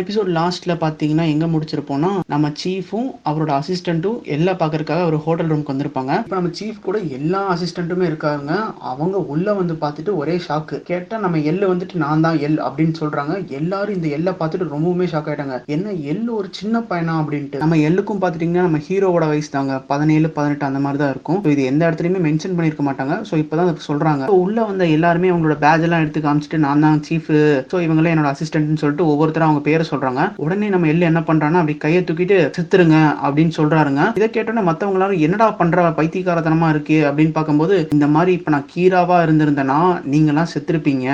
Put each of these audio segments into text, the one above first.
Episode லாஸ்ட்ல பாத்தீங்கன்னா எங்க முடிச்சிருப்போம்னா நம்ம சீஃபும் அவரோட அசிஸ்டண்ட்டும் எல்லா பாக்குறதுக்காக ஒரு ஹோட்டல் ரூம்க்கு வந்திருப்பாங்க. இப்போ நம்ம சீஃப் கூட எல்லா அசிஸ்டன்ட்டுமே இருக்காங்க. அவங்க உள்ள வந்து பார்த்துட்டு ஒரே ஷாக்கு கேட்டா நம்ம எல்லு வந்துட்டு நான் தான் எல் அப்படின்னு சொல்றாங்க. எல்லாரும் இந்த எல்லை பார்த்துட்டு ரொம்பவுமே ஷாக் ஆயிட்டாங்க. என்ன எல்லு ஒரு சின்ன பையனா அப்படின்ட்டு. நம்ம எல்லுக்கும் பாத்துட்டீங்கன்னா நம்ம ஹீரோவோட வயசு தாங்க. பதினேழு பதினெட்டு அந்த மாதிரி தான் இருக்கும். இது எந்த இடத்துலயுமே மென்ஷன் பண்ணிருக்க மாட்டாங்க. ஸோ இப்பதான் சொல்றாங்க. உள்ள வந்த எல்லாருமே அவங்களோட பேஜ் எல்லாம் எடுத்து காமிச்சிட்டு நான் தான் சீஃப் ஸோ இவங்களே என்னோட அசிஸ்டன்ட்னு சொல்லிட்டு ஒவ்வொருத்தரும் அவங்க பேரை சொல்றாங்க. உடனே நம்ம எல்லு என்ன பண்றான்னா அப்படி கையை தூக்கிட்டு சித்துருங்க அப்படின்னு சொல்றாருங்க. இதை கேட்டோன்னே மத்தவங்க எல்லாரும் என்னடா பண்ற? பைத்தியகாரத்தனமா இருக்கு? அப்படின்னு பார்க்கும்போது இந்த மாதிரி இப்ப நான் கீராவா இருந்திருந்தேன்னா நீங்க எல்லாம் செத்துருப்பீங்க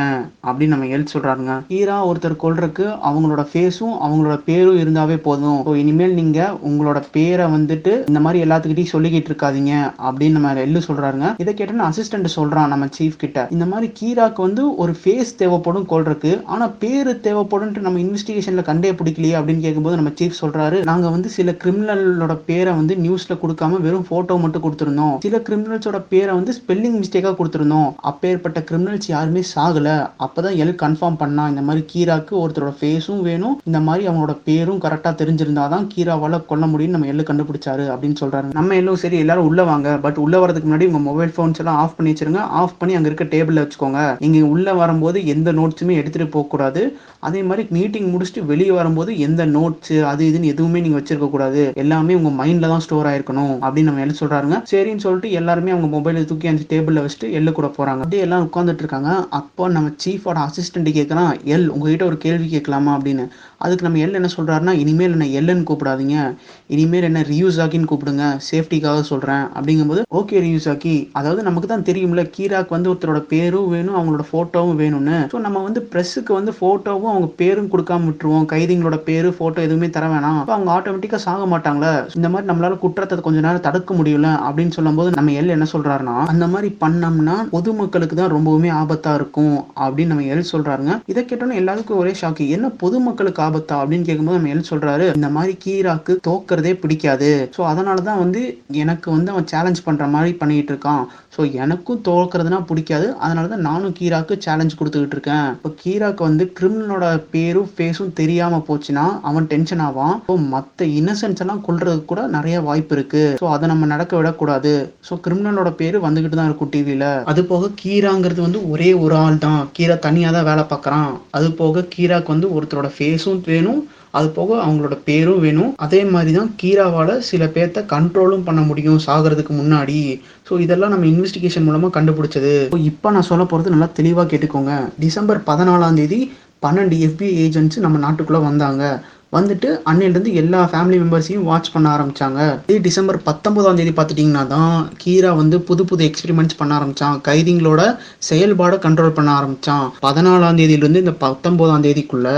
அப்படின்னு நம்ம எல் சொல்றாருங்க. கீரா ஒருத்தர் கொள்றதுக்கு அவங்களோட ஃபேஸும் அவங்களோட பேரும் இருந்தாவே போதும். இனிமேல் நீங்க உங்களோட பேரை வந்துட்டு இந்த மாதிரி எல்லாத்துக்கிட்டையும் சொல்லிக்கிட்டு இருக்காதீங்க அப்படின்னு நம்ம எல்லு சொல்றாருங்க. இதை கேட்டோன்னு அசிஸ்டன்ட் சொல்றான் நம்ம சீஃப் கிட்ட. இந்த மாதிரி கீராக்கு வந்து ஒரு ஃபேஸ் தேவைப்படும் கொள்றதுக்கு ஆனா பேரு தேவைப்படும் நம்ம இன்வெஸ்டிகேஷன்ல கண்டே பிடிக்கலையே அப்படின்னு கேட்கும்போது நம்ம சீஃப் சொல்றாரு நாங்க வந்து சில கிரிமினலோட பேரை வந்து நியூஸ்ல கொடுக்காம வெறும் போட்டோ மட்டும் கொடுத்துருந்தோம். சில கிரிமினல்ஸோட பேரை வந்து ஸ்பெல்லிங் மிஸ்டேக்கா கொடுத்துருந்தோம். அப்பேற்பட்ட கிரிமினல்ஸ் யாருமே சாகல. அப்பதான் எல் கன்ஃபார்ம் பண்ணா. இந்த மாதிரி கீராக்கு ஒருத்தரோட ஃபேஸும் வேணும். இந்த மாதிரி அவங்களோட பேரும் கரெக்டா தெரிஞ்சிருந்தாதான் கீராவால கொல்ல முடியும்னு நம்ம எல்லு கண்டுபிடிச்சாரு அப்படின்னு சொல்றாரு. நம்ம எல்லாம் சரி எல்லாரும் உள்ள வாங்க. பட் உள்ள வரதுக்கு முன்னாடி உங்க மொபைல் ஃபோன்ஸ் எல்லாம் ஆஃப் பண்ணி வச்சிருங்க. ஆஃப் பண்ணி அங்க இருக்க டேபிள்ல வச்சுக்கோங்க. நீங்க உள்ள வரும்போது எந்த நோட்ஸுமே எடுத்துட்டு போக கூடாது அதே மாதிரி மீட்டிங் முடிச்சுட்டு வெளியே வரும்போது எந்த நோட்ஸ் அது இதுன்னு எதுவுமே நீங்க வச்சிருக்க கூடாது. எல்லாமே உங்க மைண்ட்ல தான் ஸ்டோர் ஆயிருக்கணும் அப்படின்னு நம்ம எல்லாம் சொல்றாருங்க. சரின்னு சொல்லிட்டு எல்லாருமே அவங்க மொபைலை தூக்கி அந்த டேபிள்ல வச்சுட்டு எல்லு கூட போறாங்க. அப்படியே எல்லாம் உட்காந்துட்டு இருக்காங்க. அப்போ நம்ம சீஃபோட அசிஸ்டன்ட் கேட்கலாம் எல் உங்ககிட்ட ஒரு கேள்வி கேட்கலாமா? அப்படின்னு. அதுக்கு நம்ம எல் என்ன சொல்றாருன்னா இனிமேல் என்ன எல்லுன்னு கூப்பிடாதீங்க. இனிமேல் என்ன ரியூஸ் ஆக்கின்னு கூப்பிடுங்க. சேஃப்டிக்காக சொல்றேன். அப்படிங்கும்போது ஓகே ரியூஸ் ஆக்கி. அதாவது நமக்கு தான் தெரியும்ல கீராக் வந்து ஒருத்தரோட பேரும் வேணும் அவங்களோட போட்டோவும் வேணும்னு. ஸோ நம்ம வந்து ப்ரெஸ்ஸுக்கு வந்து போட்டோவும் அவங்க பேரும் கொடுக்காம விட்டுருவோம். கைதிங்களோட பேரு போட்டோ எதுவுமே தர வேணாம். அவங்க ஆட்டோமேட்டிக்கா சாக மாட்டாங்களே. இந்த மாதிரி நம்மளால குற்றத்தை கொஞ்ச நேரம் தடுக்க முடியல அப்படின்னு சொல்லும் போது நம்ம எல் என்ன சொல்றாருன்னா அந்த மாதிரி பண்ணோம்னா பொதுமக்களுக்கு தான் ரொம்பவுமே ஆபத்தா இருக்கும் அப்படின்னு நம்ம எல் சொல்றாருங்க. இதை கேட்டோன்னே எல்லாருக்கும் ஒரே ஷாக்கு என்ன பொதுமக்களுக்கு ஆபத்தா அப்படின்னு கேட்கும்போது நம்ம எல் சொல்றாரு இந்த மாதிரி கீராக்கு தோக்குறதே பிடிக்காது. ஸோ அதனாலதான் வந்து எனக்கு வந்து அவன் சேலஞ்ச் பண்ற மாதிரி பண்ணிட்டு இருக்கான். ஸோ எனக்கும் தோக்குறதுனா பிடிக்காது. அதனாலதான் நானும் கீராக்கு சேலஞ்ச் கொடுத்துக்கிட்டு இருக்கேன். இப்போ கீராக்கு வந்து கிரிமினலோட பேரும் ஃபேஸும் தெரியும். போச்சுன்னா அவன் டென்ஷன் ஆவான். ஸோ மற்ற இன்னசென்ஸ் எல்லாம் கொள்றதுக்கு கூட நிறைய வாய்ப்பு இருக்கு. ஸோ அதை நம்ம நடக்க விடக்கூடாது. ஸோ கிரிமினலோட பேரு வந்துகிட்டு தான் இருக்கும் டிவியில அது போக கீராங்கிறது வந்து ஒரே ஒரு ஆள் தான். கீரா தனியாக தான் வேலை பார்க்குறான். அது போக கீராக்கு வந்து ஒருத்தரோட ஃபேஸும் வேணும். அது போக அவங்களோட பேரும் வேணும். அதே மாதிரி தான் கீராவால் சில பேர்த்த கண்ட்ரோலும் பண்ண முடியும் சாகிறதுக்கு முன்னாடி. ஸோ இதெல்லாம் நம்ம இன்வெஸ்டிகேஷன் மூலமாக கண்டுபிடிச்சது. இப்போ நான் சொல்ல போகிறது நல்லா தெளிவாக கேட்டுக்கோங்க. டிசம்பர் பதினாலாம் தேதி பன்னெண்டு எஃபிஐ ஏஜென்ட்ஸ் நம்ம நாட்டுக்குள்ள வந்தாங்க. வந்துட்டு அன்னையிலேருந்து எல்லா ஃபேமிலி மெம்பர்ஸையும் வாட்ச் பண்ண ஆரம்பிச்சாங்க. இதே டிசம்பர் பத்தொன்பதாம் தேதி பார்த்துட்டிங்கன்னா தான் கீரா வந்து புது புது எக்ஸ்பெரிமெண்ட்ஸ் பண்ண ஆரம்பிச்சான். கைதிங்களோட செயல்பாடை கண்ட்ரோல் பண்ண ஆரம்பிச்சான். பதினாலாம் தேதியிலிருந்து இந்த பத்தொன்பதாம் தேதிக்குள்ள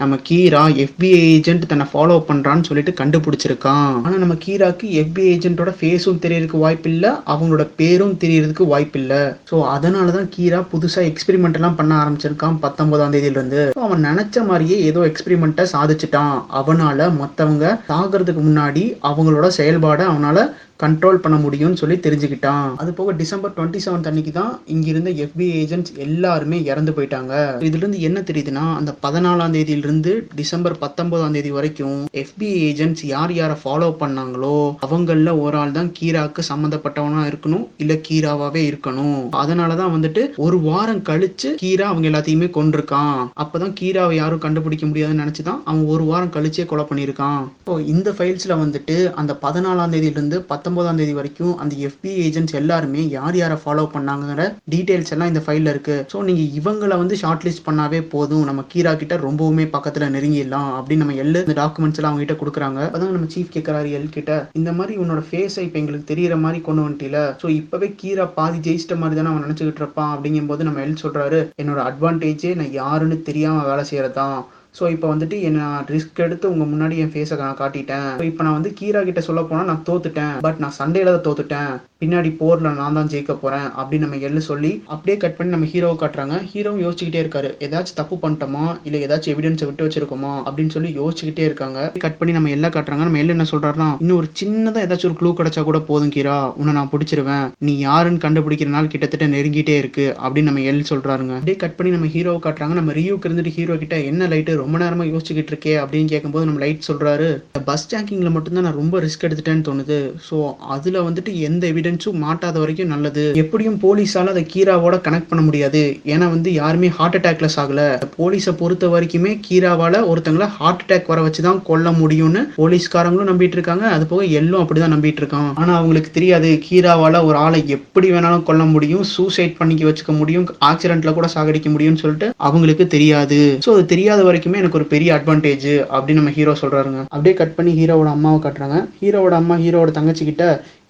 நம்ம கீரா எஃபிஐ ஏஜென்ட் தன்னை ஃபாலோ பண்றான்னு சொல்லிட்டு கண்டுபிடிச்சிருக்கான். ஆனா நம்ம கீராக்கு எஃபிஐ ஏஜென்ட்டோட ஃபேஸும் தெரியறதுக்கு வாய்ப்பு இல்லை அவங்களோட பேரும் தெரியறதுக்கு வாய்ப்பு இல்லை ஸோ அதனால தான் கீரா புதுசா எக்ஸ்பெரிமெண்ட் எல்லாம் பண்ண ஆரம்பிச்சிருக்கான் பத்தொன்பதாம் தேதியிலிருந்து. அவன் நினைச்ச மாதிரியே ஏதோ எக்ஸ்பெரிமெண்ட்டை சாதிச்சிட்டான். அவனால மத்தவங்க சாகிறதுக்கு முன்னாடி அவங்களோட செயல்பாடை அவனால கண்ட்ரோல் பண்ண முடியும்னு சொல்லி தெரிஞ்சுக்கிட்டான். அது போக டிசம்பர் டுவெண்ட்டி செவன்த் அன்னைக்கு தான் இங்கிருந்த இருந்த ஏஜென்ட்ஸ் எல்லாருமே இறந்து போயிட்டாங்க. இதுல இருந்து என்ன தெரியுதுன்னா அந்த பதினாலாம் தேதியிலிருந்து டிசம்பர் பத்தொன்பதாம் தேதி வரைக்கும் FBI ஏஜென்ட்ஸ் யார் யாரை ஃபாலோ பண்ணாங்களோ அவங்கள ஒரு ஆள் தான் கீராக்கு சம்மந்தப்பட்டவனா இருக்கணும் இல்ல கீராவாவே இருக்கணும். அதனாலதான் வந்துட்டு ஒரு வாரம் கழிச்சு கீரா அவங்க எல்லாத்தையுமே கொண்டிருக்கான் அப்பதான் கீராவை யாரும் கண்டுபிடிக்க முடியாதுன்னு நினைச்சுதான் அவன் ஒரு வாரம் கழிச்சே கொலை பண்ணியிருக்கான். இப்போ இந்த ஃபைல்ஸ்ல வந்துட்டு அந்த பதினாலாம் தேதியிலிருந்து பத்தொன்பது பத்தொன்பதாம் தேதி வரைக்கும் அந்த FBI ஏஜென்ட்ஸ் எல்லாருமே யார் யாரை ஃபாலோ பண்ணாங்கிற டீடைல்ஸ் எல்லாம் இந்த ஃபைலில் இருக்கு. ஸோ நீங்க இவங்களை வந்து ஷார்ட் லிஸ்ட் பண்ணாவே போதும். நம்ம கீரா கிட்ட ரொம்பவுமே பக்கத்துல நெருங்கிடலாம் அப்படின்னு நம்ம எல்லா இந்த டாக்குமெண்ட்ஸ் எல்லாம் அவங்க கிட்ட கொடுக்குறாங்க. அதான் நம்ம சீஃப் கேட்கறாரு எல் கிட்ட. இந்த மாதிரி உன்னோட ஃபேஸை இப்போ எங்களுக்கு தெரியற மாதிரி கொண்டு வந்துட்டில. ஸோ இப்பவே கீரா பாதி ஜெயிச்சிட்ட மாதிரி தானே அவன் நினைச்சுக்கிட்டு இருப்பான் அப்படிங்கும்போது நம்ம எல் சொல்றாரு என்னோட அட்வான்டேஜே நான் யாருன்னு தெரியாம வேலை செய்யறதான். ஸோ இப்போ வந்துட்டு என்ன ரிஸ்க் எடுத்து உங்க முன்னாடி என் ஃபேஸை நான் காட்டிட்டேன். ஸோ இப்போ நான் வந்து கீரா கிட்ட சொல்ல போனா நான் தோத்துட்டேன். பட் நான் சண்டையில தான் தோத்துட்டேன். பின்னாடி போர்ல நான் தான் ஜெயிக்க போறேன் அப்படின்னு நம்ம எள்ளு சொல்லி அப்படியே கட் பண்ணி நம்ம ஹீரோவை காட்டுறாங்க. ஹீரோவும் யோசிச்சுக்கிட்டே இருக்காரு. ஏதாச்சும் தப்பு பண்ணிட்டோமா? இல்ல ஏதாச்சும் எவிடன்ஸை விட்டு வச்சிருக்கோமா? அப்படின்னு சொல்லி யோசிச்சுக்கிட்டே இருக்காங்க. கட் பண்ணி நம்ம எல்லாம் காட்டுறாங்க. நம்ம எல்லாம் என்ன சொல்றாருன்னா இன்னும் ஒரு சின்னதா ஏதாச்சும் ஒரு க்ளூ கிடைச்சா கூட போதும் கீரா. உன்னை நான் பிடிச்சிருவேன். நீ யாருன்னு கண்டுபிடிக்கிற நாள் கிட்டத்தட்ட நெருங்கிட்டே இருக்கு. அப்படின்னு நம்ம எல் சொல்றாருங்க. அப்படியே கட் பண்ணி நம்ம ஹீரோவை காட்டுறாங்க. நம்ம ரியூக்கு இருந்துட்டு ஹீரோ கிட்ட என்ன லைட்டு ரொம்ப நேரமா யோசிச்சுக்கிட்டு இருக்கே. அப்படின்னு கேட்கும்போது நம்ம லைட் சொல்றாரு. பஸ் ஜாக்கிங்ல மட்டும்தான் நான் ரொம்ப ரிஸ்க் எடுத்துட்டேன்னு தோணுது. ஸோ அதுல வந்துட்டு எந்த எவிடன்ஸும் மாட்டாத வரைக்கும் நல்லது. எப்படியும் போலீஸால அதை கீராவோட கனெக்ட் பண்ண முடியாது. ஏன்னா வந்து யாருமே ஹார்ட் அட்டாக்ல சாகல. போலீஸை பொறுத்த வரைக்குமே கீராவால ஒருத்தங்கள ஹார்ட் அட்டாக் வர வச்சு தான் கொல்ல முடியும்னு போலீஸ்காரங்களும் நம்பிட்டு இருக்காங்க. அது போக எல்லும் அப்படிதான் நம்பிட்டு இருக்கான். ஆனா அவங்களுக்கு தெரியாது கீராவால ஒரு ஆளை எப்படி வேணாலும் கொல்ல முடியும் சூசைட் பண்ணிக்க வச்சுக்க முடியும் ஆக்சிடென்ட்ல கூட சாகடிக்க முடியும்னு சொல்லிட்டு அவங்களுக்கு தெரியாது. ஸோ அது தெரியாத வரைக்குமே எனக்கு ஒரு பெரிய அட்வான்டேஜ் அப்படின்னு நம்ம ஹீரோ சொல்றாருங்க. அப்படியே கட் பண்ணி ஹீரோவோட அம்மாவை காட்டுறாங்க. ஹீரோவோட அம்மா ஹீரோவோட தங்கச்சி கிட்ட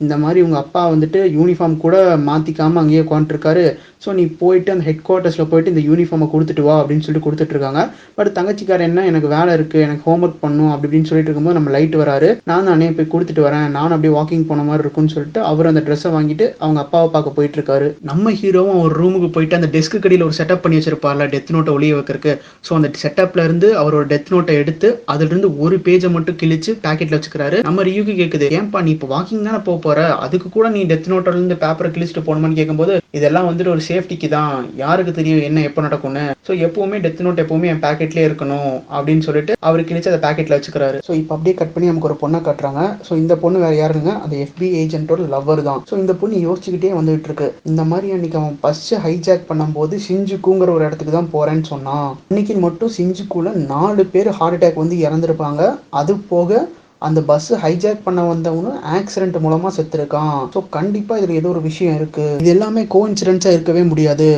இந்த மாதிரி உங்க அப்பா வந்துட்டு யூனிஃபார்ம் கூட மாத்திக்காம அங்கேயே உட்காந்துருக்காரு ஸோ நீ போயிட்டு அந்த ஹெட் குவார்ட்டர்ஸில் போயிட்டு இந்த யூனிஃபார்மை கொடுத்துட்டு வா அப்படின்னு சொல்லிட்டு கொடுத்துட்ருக்காங்க. பட் தங்கச்சிக்கார என்ன? எனக்கு வேலை இருக்குது எனக்கு ஹோம் ஒர்க் பண்ணும் அப்படி இப்படின்னு சொல்லிட்டு இருக்கும்போது நம்ம லைட் வராரு. நான் தானே போய் கொடுத்துட்டு வரேன். நான் அப்படியே வாக்கிங் போன மாதிரி இருக்கும்னு சொல்லிட்டு அவர் அந்த ட்ரெஸ்ஸை வாங்கிட்டு அவங்க அப்பாவை பார்க்க போயிட்டு இருக்காரு நம்ம ஹீரோவும் அவர் ரூமுக்கு போயிட்டு அந்த டெஸ்க்கு கடையில் ஒரு செட்டப் பண்ணி வச்சிருப்பார்ல டெத் நோட்டை ஒளிய வைக்கிறதுக்கு. ஸோ அந்த செட்டப்ல இருந்து அவரோட டெத் நோட்டை எடுத்து அதுலேருந்து ஒரு பேஜை மட்டும் கிழிச்சு பேக்கெட்ல வச்சுக்கிறாரு. நம்ம ரியூக்கு கேட்குது ஏன்பா நீ இப்போ வாக்கிங் தானே போக போற? அதுக்கு கூட நீ டெத் நோட்ல இருந்து பேப்பரை கிழிச்சிட்டு போகணுமான்னு கேட்கும்போது இதெல்லாம் வந்துட்டு ஒரு சேஃப்டிக்கு தான் யாருக்கு தெரியும் என்ன எப்போ நடக்கும்னு. ஸோ எப்பவுமே டெத் நோட் எப்பவுமே என் பேக்கெட்லேயே இருக்கணும் அப்படின்னு சொல்லிட்டு அவர் கிழிச்சு அதை பேக்கெட்ல வச்சுக்கிறாரு. ஸோ இப்போ அப்படியே கட் பண்ணி நமக்கு ஒரு பொண்ணை கட்டுறாங்க. ஸோ இந்த பொண்ணு வேற யாருங்க அந்த எஃபி ஏஜென்ட்டோட லவ்வர் தான். ஸோ இந்த பொண்ணு யோசிச்சுக்கிட்டே வந்துட்டு இருக்கு. இந்த மாதிரி அன்னைக்கு அவன் ஃபர்ஸ்ட் ஹைஜாக் பண்ணும்போது சிஞ்சுக்குங்கிற ஒரு இடத்துக்கு தான் போறேன்னு சொன்னான். இன்னைக்கு மட்டும் சிஞ்சுக்குள்ள நாலு பேர் ஹார்ட் அட்டாக் வந்து இறந்துருப்பாங்க. அது போக அந்த பஸ் ஹைஜாக் பண்ண வந்தவனும் ஆக்சிடென்ட் மூலமா செத்துருக்கான். ஸோ கண்டிப்பா இதுல ஏதோ ஒரு விஷயம் இருக்கு. இது எல்லாமே கோ இன்சிடென்ஸா இருக்கவே முடியாது.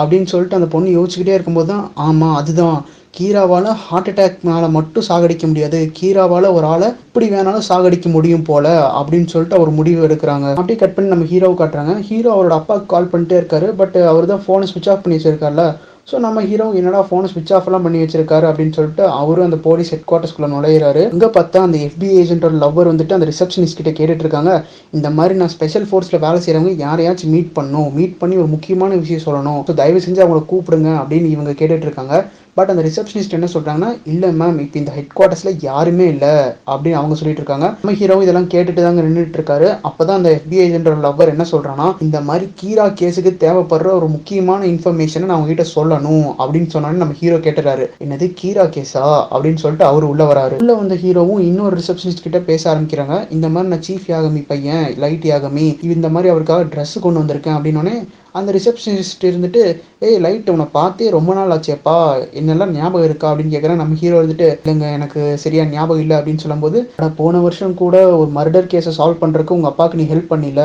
அப்படின்னு சொல்லிட்டு அந்த பொண்ணு யோசிச்சுக்கிட்டே இருக்கும்போது தான் ஆமா அதுதான். கீராவால ஹார்ட் அட்டாக்னால மட்டும் சாகடிக்க முடியாது. கீராவால ஒரு ஆளை இப்படி வேணாலும் சாகடிக்க முடியும் போல அப்படின்னு சொல்லிட்டு அவர் முடிவு எடுக்கிறாங்க. அப்படியே கட் பண்ணி நம்ம ஹீரோவை காட்டுறாங்க. ஹீரோ அவரோட அப்பாவுக்கு கால் பண்ணிட்டே இருக்காரு. பட் அவர் தான் ஃபோனை ஸ்விட்ச் ஆஃப் பண்ணி வச்சிருக்காருல. ஸோ நம்ம ஹீரோ என்னடா ஃபோனை ஸ்விட்ச் ஆஃப் எல்லாம் பண்ணி வச்சிருக்காரு அப்படின்னு சொல்லிட்டு அவரும் அந்த போலீஸ் ஹெட் குவார்ட்டர்ஸ்குள்ள நுழையிறாரு. இங்கே பார்த்தா அந்த எஃபி ஏஜென்ட்டோட லவ்வர் வந்துட்டு அந்த ரிசப்ஷனிஸ்ட் கிட்ட கேட்டுட்டு இருக்காங்க இந்த மாதிரி நான் ஸ்பெஷல் ஃபோர்ஸில் வேலை செய்கிறவங்க யாரையாச்சும் மீட் பண்ணணும். மீட் பண்ணி ஒரு முக்கியமான விஷயம் சொல்லணும். ஸோ தயவு செஞ்சு அவங்கள கூப்பிடுங்க அப்படின்னு இவங்க கேட்டுட்டு இருக்காங்க பட் அந்த ரிசப்ஷனிஸ்ட் என்ன சொல்கிறாங்கன்னா இல்லை மேம் இப்போ இந்த ஹெட் குவார்ட்டர்ஸில் யாருமே இல்லை அப்படின்னு அவங்க சொல்லிட்டு இருக்காங்க. நம்ம ஹீரோவும் இதெல்லாம் கேட்டுட்டு தாங்க நின்றுட்டு இருக்காரு. அப்பதான் அந்த எஃபிஐ ஏஜென்ட் லவ்வர் என்ன சொல்கிறான்னா இந்த மாதிரி கீரா கேஸுக்கு தேவைப்படுற ஒரு முக்கியமான இன்ஃபர்மேஷனை நான் உங்ககிட்ட சொல்லணும் அப்படின்னு சொன்னாலும் நம்ம ஹீரோ கேட்டுறாரு. என்னது கீரா கேஸா? அப்படின்னு சொல்லிட்டு அவர் உள்ள வராரு. உள்ள வந்த ஹீரோவும் இன்னொரு ரிசப்ஷனிஸ்ட் கிட்ட பேச ஆரம்பிக்கிறாங்க. இந்த மாதிரி நான் சீஃப் யாகமி பையன் லைட் யாகமி இந்த மாதிரி அவருக்காக ட்ரெஸ் கொண்டு வந்திருக்கேன் அப்படின்னு அந்த ரிசப்ஷனிஸ்ட் இருந்துட்டு ஏய் லைட் உன்னை பார்த்தே ரொம்ப நாள் ஆச்சேப்பா என்னெல்லாம் ஞாபகம் இருக்கா? அப்படின்னு கேட்குறேன் நம்ம ஹீரோ இருந்துட்டு இல்லைங்க எனக்கு சரியா ஞாபகம் இல்லை. அப்படின்னு சொல்லும்போது போன வருஷம் கூட ஒரு மர்டர் கேஸை சால்வ் பண்ணுறதுக்கு உங்கள் அப்பாவுக்கு நீ ஹெல்ப் பண்ணில.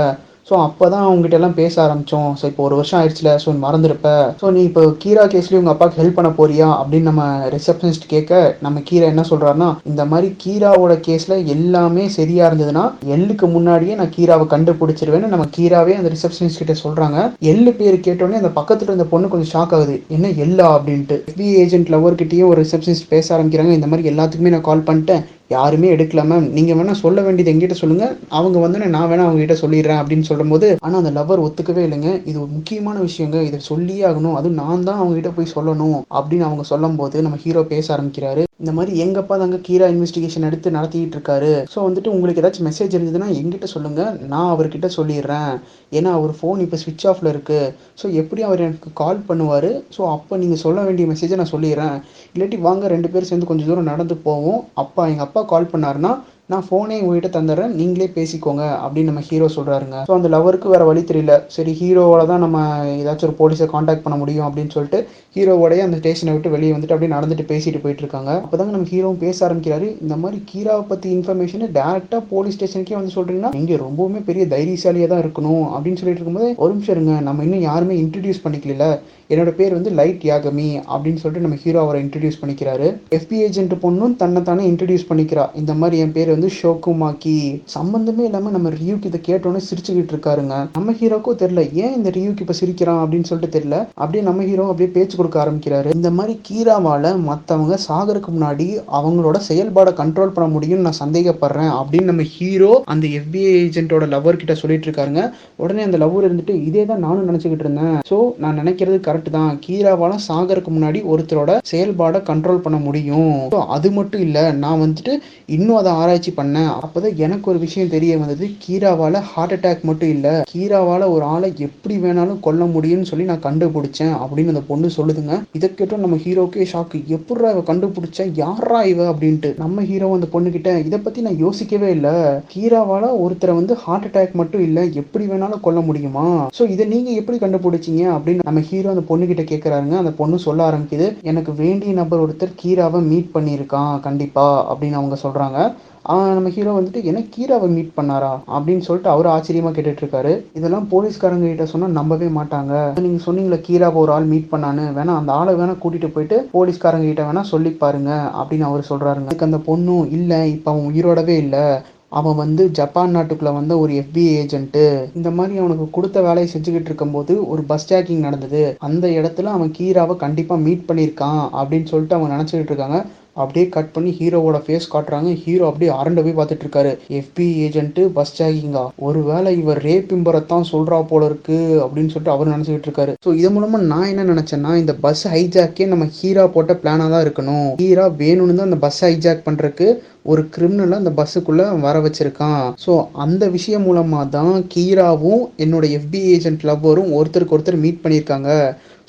ஸோ அப்போ தான் அவங்ககிட்ட எல்லாம் பேச ஆரம்பித்தோம் ஸோ இப்போ ஒரு வருஷம் ஆயிடுச்சுல. ஸோ மறந்துருப்ப. ஸோ நீ இப்போ கீரா கேஸ்லேயும் உங்கள் அப்பாவுக்கு ஹெல்ப் பண்ண போறியா? அப்படின்னு நம்ம ரிசப்ஷனிஸ்ட் கேட்க நம்ம கீரா என்ன சொல்கிறாருன்னா இந்த மாதிரி கீராவோட கேஸில் எல்லாமே சரியாக இருந்ததுன்னா எள்ளுக்கு முன்னாடியே நான் கீராவை கண்டுபிடிச்சிருவேன்னு நம்ம கீராவே அந்த ரிசப்ஷனிஸ்ட் கிட்ட சொல்கிறாங்க எள்ளு பேர் கேட்டோடனே அந்த பக்கத்தில் இருந்த பொண்ணு கொஞ்சம் ஷாக் ஆகுது. என்ன எல்லா அப்படின்ட்டு. எஃபி ஏஜென்ட் லவர்கிட்டயும் ஒரு ரிசப்ஷனிஸ்ட் பேச ஆரம்பிக்கிறாங்க. இந்த மாதிரி எல்லாத்துக்குமே நான் கால் பண்ணிட்டேன். யாருமே எடுக்கல மேம் நீங்க வேணா சொல்ல வேண்டியது எங்கிட்ட சொல்லுங்க. அவங்க வந்து நான் வேணா அவங்க கிட்ட சொல்லிடுறேன் அப்படின்னு சொல்லும்போது ஆனா அந்த லவர் ஒத்துக்கவே இல்லைங்க. இது ஒரு முக்கியமான விஷயங்க. இதை சொல்லியே ஆகணும். அதுவும் நான் தான் அவங்க கிட்ட போய் சொல்லணும் அப்படின்னு அவங்க சொல்லும் போது நம்ம ஹீரோ பேச ஆரம்பிக்கிறாரு. இந்த மாதிரி எங்கப்பா தாங்க கீரா இன்வெஸ்டிகேஷன் எடுத்து நடத்திட்டு இருக்காரு? ஸோ வந்துட்டு உங்களுக்கு ஏதாச்சும் மெசேஜ் இருந்ததுன்னா எங்கிட்ட சொல்லுங்க. நான் அவர்கிட்ட சொல்லிடுறேன். ஏன்னா அவர் ஃபோன் இப்போ ஸ்விட்ச் ஆஃப்ல இருக்கு. ஸோ எப்படி அவர் எனக்கு கால் பண்ணுவார்? ஸோ அப்போ நீங்கள் சொல்ல வேண்டிய மெசேஜை நான் சொல்லிடுறேன். இல்லாட்டி வாங்க ரெண்டு பேரும் சேர்ந்து கொஞ்சம் தூரம் நடந்து போவோம். அப்பா எங்கள் அப்பா கால் பண்ணாருன்னா நான் ஃபோனே உங்ககிட்ட தந்துடுறேன் நீங்களே பேசிக்கோங்க அப்படின்னு நம்ம ஹீரோ சொல்றாருங்க. ஸோ அந்த லவருக்கு வேற வழி தெரியல. சரி ஹீரோவோட தான் நம்ம ஏதாச்சும் ஒரு போலீஸை காண்டாக்ட் பண்ண முடியும் அப்படின்னு சொல்லிட்டு ஹீரோவோடய அந்த ஸ்டேஷனை விட்டு வெளியே வந்துட்டு அப்படியே நடந்துட்டு பேசிட்டு போயிட்டு இருக்காங்க. அப்போதாங்க நம்ம ஹீரோவும் பேச ஆரம்பிக்கிறாரு. இந்த மாதிரி கீராவை பற்றி இன்ஃபர்மேஷனை டேரெக்டாக போலீஸ் ஸ்டேஷனுக்கே வந்து சொல்றீங்கன்னா இங்கே ரொம்பவுமே பெரிய தைரியசாலியாக தான் இருக்கணும் அப்படின்னு சொல்லிட்டு இருக்கும்போது ஒரு நிமிஷம் இருங்க. நம்ம இன்னும் யாருமே இன்ட்ரடியூஸ் பண்ணிக்கல என்னோட பேர் வந்து லைட் யாகமி அப்படின்னு சொல்லிட்டு நம்ம ஹீரோ அவரை இன்ட்ரடியூஸ் பண்ணிக்கிறாரு. எஃபி ஏஜென்ட் பொண்ணும் தன்னை தானே இன்ட்ரடியூஸ் பண்ணிக்கிறா. இந்த மாதிரி என் பேர் வந்து ஷோகுமாக்கி. சம்பந்தமே இல்லாமல் நம்ம ரியூக்கு இதை கேட்டோன்னே சிரிச்சுக்கிட்டு இருக்காருங்க. நம்ம ஹீரோக்கும் தெரியல. ஏன் இந்த ரியூக்கு இப்போ சிரிக்கிறான் அப்படின்னு சொல்லிட்டு தெரியல. அப்படியே நம்ம ஹீரோ அப்படியே பேச்சு கொடுக்க ஆரம்பிக்கிறாரு. இந்த மாதிரி கீராவால மற்றவங்க சாகருக்கு முன்னாடி அவங்களோட செயல்பாடை கண்ட்ரோல் பண்ண முடியும்னு நான் சந்தேகப்படுறேன் அப்படின்னு நம்ம ஹீரோ அந்த எஃபிஐ ஏஜென்ட்டோட லவர் கிட்ட சொல்லிட்டு இருக்காருங்க. உடனே அந்த லவ்வர் இருந்துட்டு இதே தான் நானும் நினச்சிக்கிட்டு இருந்தேன். ஸோ நான் நினைக்கிறது கரெக்ட் தான். கீராவால சாகருக்கு முன்னாடி ஒருத்தரோட செயல்பாடை கண்ட்ரோல் பண்ண முடியும். அது மட்டும் இல்ல நான் வந்துட்டு இன்னும் அதை ஆராய்ச்சி பண்ணேன். அப்போதான் எனக்கு ஒரு விஷயம் தெரிய வந்தது. கீராவால ஹார்ட் அட்டாக் மட்டும் இல்லை கீராவால ஒரு ஆளை எப்படி வேணாலும் கொல்ல முடியும்னு சொல்லி நான் கண்டுபிடிச்சேன் அப்படின்னு அந்த பொண்ணு சொல்லுதுங்க. இதை கேட்டோம் நம்ம ஹீரோக்கே ஷாக்கு எப்படி இவ கண்டுபிடிச்ச? யாரா இவ அப்படின்ட்டு. நம்ம ஹீரோ அந்த பொண்ணு கிட்ட இதை பத்தி நான் யோசிக்கவே இல்லை. கீராவால ஒருத்தரை வந்து ஹார்ட் அட்டாக் மட்டும் இல்லை எப்படி வேணாலும் கொல்ல முடியுமா? ஸோ இதை நீங்க எப்படி கண்டுபிடிச்சீங்க அப்படின்னு நம்ம ஹீரோ அந்த பொண்ணு கிட்ட அந்த பொண்ணு சொல்ல ஆரம்பிக்குது எனக்கு வேண்டிய நபர் ஒருத்தர் கீராவை மீட் பண்ணியிருக்கான் கண்டிப்பா அப்படின்னு அவங்க சொல்றாங்க. ஆஹ் நம்ம ஹீரோ வந்துட்டு என்ன கீராவை மீட் பண்ணாரா? அப்படின்னு சொல்லிட்டு அவர் ஆச்சரியமா கேட்டுட்டு இருக்காரு இதெல்லாம் போலீஸ்காரங்க கிட்ட சொன்னா நம்பவே மாட்டாங்க. நீங்க சொன்னீங்களே கீராவை ஒரு ஆள் மீட் பண்ணான்னு. வேணா அந்த ஆளை வேணா கூட்டிட்டு போயிட்டு போலீஸ்காரங்க கிட்ட வேணா சொல்லி பாருங்க அப்படின்னு அவர் சொல்றாருங்க. அதுக்கு அந்த பொண்ணும் இல்ல இப்ப அவன் உயிரோடவே இல்லை. அவன் வந்து ஜப்பான் நாட்டுக்குள்ள வந்த ஒரு எஃபிஐ ஏஜென்ட்டு இந்த மாதிரி அவனுக்கு கொடுத்த வேலையை செஞ்சுக்கிட்டு இருக்கும்போது ஒரு பஸ் ஜாக்கிங் நடந்தது. அந்த இடத்துல அவன் கீராவை கண்டிப்பா மீட் பண்ணியிருக்கான் அப்படின்னு சொல்லிட்டு அவங்க நினச்சிக்கிட்டு இருக்காங்க. அப்படியே கட் பண்ணி ஹீரோவோட ஃபேஸ் காட்டுறாங்க. ஹீரோ அப்படியே அரண்ட போய் பார்த்துட்டு இருக்காரு எஃபி ஏஜென்ட் பஸ் ஜாகிங்கா ஒருவேளை இவர் ரேப் இம்பரத்தான் சொல்றா போல இருக்கு அப்படின்னு சொல்லிட்டு அவர் நினைச்சுக்கிட்டு இருக்காரு ஸோ இது மூலமா நான் என்ன நினைச்சேன்னா இந்த பஸ் ஹைஜாக்கே நம்ம ஹீரா போட்ட பிளானா தான் இருக்கணும். ஹீரா வேணும்னு தான் அந்த பஸ் ஹைஜாக் பண்றதுக்கு ஒரு கிரிமினலை அந்த பஸ்ஸுக்குள்ள வர வச்சிருக்கான். ஸோ அந்த விஷயம் மூலமா தான் கீராவும் என்னோட எஃபி ஏஜென்ட் லவ்வரும் ஒருத்தருக்கு ஒருத்தர் மீட் பண்ணியிருக்காங்க.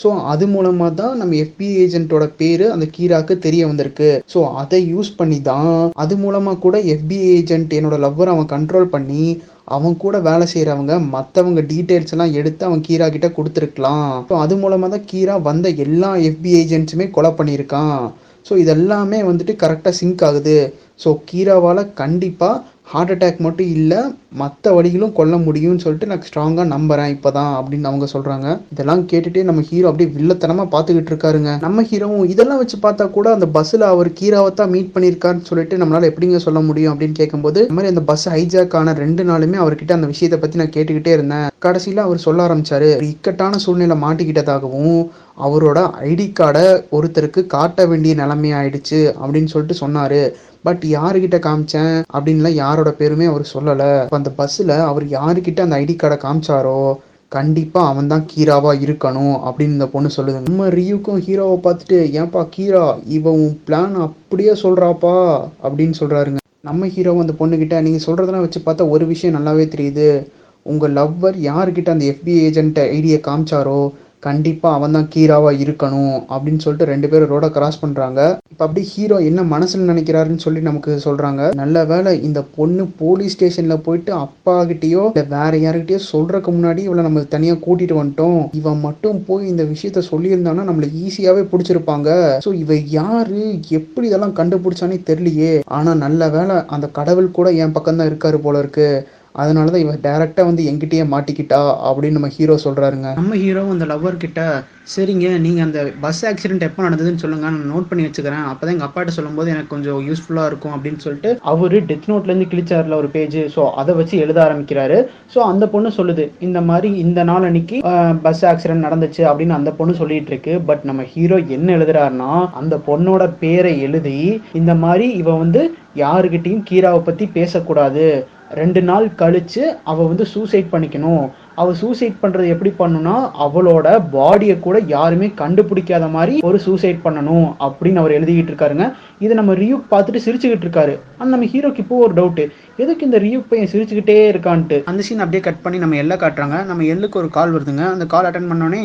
ஸோ அது மூலமாக தான் நம்ம FBI ஏஜென்ட்டோட பேர் அந்த கீராக்கு தெரிய வந்திருக்கு. ஸோ அதை யூஸ் பண்ணி தான் அது மூலமாக கூட FBI ஏஜென்ட் என்னோட லவ்வர் அவன் கண்ட்ரோல் பண்ணி அவன் கூட வேலை செய்கிறவங்க மற்றவங்க டீட்டெயில்ஸ் எல்லாம் எடுத்து அவன் கீரா கிட்ட கொடுத்துருக்கலாம். ஸோ அது மூலமாக தான் கீரா வந்த எல்லா FBI ஏஜென்ட்ஸுமே கொலை பண்ணியிருக்கான். ஸோ இதெல்லாமே வந்துட்டு கரெக்டாக சிங்க் ஆகுது. ஸோ கீராவால் கண்டிப்பாக ஹார்ட் அட்டாக் மட்டும் இல்லை மற்ற வழிகளும் கொல்ல முடியும்னு சொல்லிட்டு நான் ஸ்ட்ராங்காக நம்புறேன் இப்போதான் அப்படின்னு அவங்க சொல்கிறாங்க இதெல்லாம் கேட்டுட்டே நம்ம ஹீரோ அப்படியே வில்லத்தனமாக பார்த்துக்கிட்டு இருக்காருங்க. நம்ம ஹீரோவும் இதெல்லாம் வச்சு பார்த்தா கூட அந்த பஸ்ஸில் அவர் கீராவை தான் மீட் பண்ணியிருக்காருன்னு சொல்லிட்டு நம்மளால் எப்படிங்க சொல்ல முடியும் அப்படின்னு கேட்கும்போது இந்த மாதிரி அந்த பஸ் ஹைஜாக் ஆன ரெண்டு நாளுமே அவர்கிட்ட அந்த விஷயத்தை பற்றி நான் கேட்டுக்கிட்டே இருந்தேன். கடைசியில் அவர் சொல்ல ஆரம்பிச்சாரு ஒரு இக்கட்டான சூழ்நிலை மாட்டிக்கிட்டதாகவும் அவரோட ஐடி கார்டை ஒருத்தருக்கு காட்ட வேண்டிய நிலைமை ஆயிடுச்சு அப்படின்னு சொல்லிட்டு சொன்னார். பட் யாருக்கிட்ட காமிச்சேன் அப்படின்லாம் யாரோட பேருமே அவர் சொல்லலை. அந்த பஸ்ஸில் அவர் யாருக்கிட்ட அந்த ஐடி கார்டை காமிச்சாரோ கண்டிப்பாக அவன் தான் கீராவாக இருக்கணும் அப்படின்னு இந்த பொண்ணு சொல்லுது. நம்ம ரியூக்கும் ஹீரோவை பார்த்துட்டு ஏன்பா கீரா இவன் உன் பிளான் அப்படியே சொல்கிறாப்பா அப்படின்னு சொல்கிறாருங்க நம்ம ஹீரோ அந்த பொண்ணுக்கிட்ட நீங்கள் சொல்கிறதெல்லாம் வச்சு பார்த்தா ஒரு விஷயம் நல்லாவே தெரியுது. உங்கள் லவ்வர் யாருக்கிட்ட அந்த எஃபிஐ ஏஜென்ட்டை ஐடியை காமிச்சாரோ கண்டிப்பாக அவன் தான் கீராவா இருக்கணும் அப்படின்னு சொல்லிட்டு ரெண்டு பேரும் ரோட கிராஸ் பண்றாங்க. இப்போ அப்படி ஹீரோ என்ன மனசுல நினைக்கிறாருன்னு சொல்லி நமக்கு சொல்றாங்க. நல்ல வேளை இந்த பொண்ணு போலீஸ் ஸ்டேஷன்ல போயிட்டு அப்பா கிட்டயோ வேற யாருக்கிட்டயோ சொல்றதுக்கு முன்னாடி இவளை நம்ம தனியாக கூட்டிட்டு வந்துட்டோம். இவன் மட்டும் போய் இந்த விஷயத்த சொல்லியிருந்தானா நம்மள ஈஸியாகவே பிடிச்சிருப்பாங்க. ஸோ இவ யாரு? எப்படி இதெல்லாம் கண்டுபிடிச்சானே தெரியலையே. ஆனா நல்ல வேளை அந்த கடவுள் கூட என் பக்கம் தான் இருக்காரு போல இருக்கு. அதனால தான் இவன் டேரெக்டாக வந்து எங்கிட்டயே மாட்டிக்கிட்டா அப்படின்னு நம்ம ஹீரோ சொல்கிறாருங்க நம்ம ஹீரோ அந்த லவ்வர் கிட்ட சரிங்க நீங்கள் அந்த பஸ் ஆக்சிடென்ட் எப்போ நடந்ததுன்னு சொல்லுங்க நான் நோட் பண்ணி வச்சுக்கிறேன். அப்பதான் எங்கள் அப்பாட்ட சொல்லும்போது எனக்கு கொஞ்சம் யூஸ்ஃபுல்லாக இருக்கும் அப்படின்னு சொல்லிட்டு அவர் டெத் நோட்லேருந்து கிழிச்சார்ல ஒரு பேஜ் ஸோ அதை வச்சு எழுத ஆரம்பிக்கிறாரு. ஸோ அந்த பொண்ணு சொல்லுது இந்த மாதிரி இந்த நாள் அன்னைக்கு பஸ் ஆக்சிடென்ட் நடந்துச்சு அப்படின்னு அந்த பொண்ணு சொல்லிட்டு இருக்கு. பட் நம்ம ஹீரோ என்ன எழுதுறாருன்னா அந்த பொண்ணோட பேரை எழுதி இந்த மாதிரி இவ வந்து யாருக்கிட்டையும் கீராவை பத்தி பேசக்கூடாது. ரெண்டு நாள் கழிச்சு அவ வந்து சூசைட் பண்ணிக்கணும். அவ சூசைட் பண்றது எப்படி பண்ணுனா அவளோட பாடியை கூட யாருமே கண்டுபிடிக்காத மாதிரி ஒரு சூசைட் பண்ணணும் அப்படின்னு அவர் எழுதிக்கிட்டு இருக்காருங்க. இதை நம்ம ரியூக் பார்த்துட்டு சிரிச்சுக்கிட்டு இருக்காரு. ஆனா நம்ம ஹீரோக்கு இப்போ ஒரு டவுட் எதுக்கு இந்த ரியூ பையன் சிரிச்சுக்கிட்டே இருக்கான்ட்டு? அந்த சீன் அப்படியே கட் பண்ணி நம்ம எல்லாம் காட்டுறாங்க. நம்ம எல்லுக்கு ஒரு கால் வருதுங்க. அந்த கால் அட்டன் பண்ணோடனே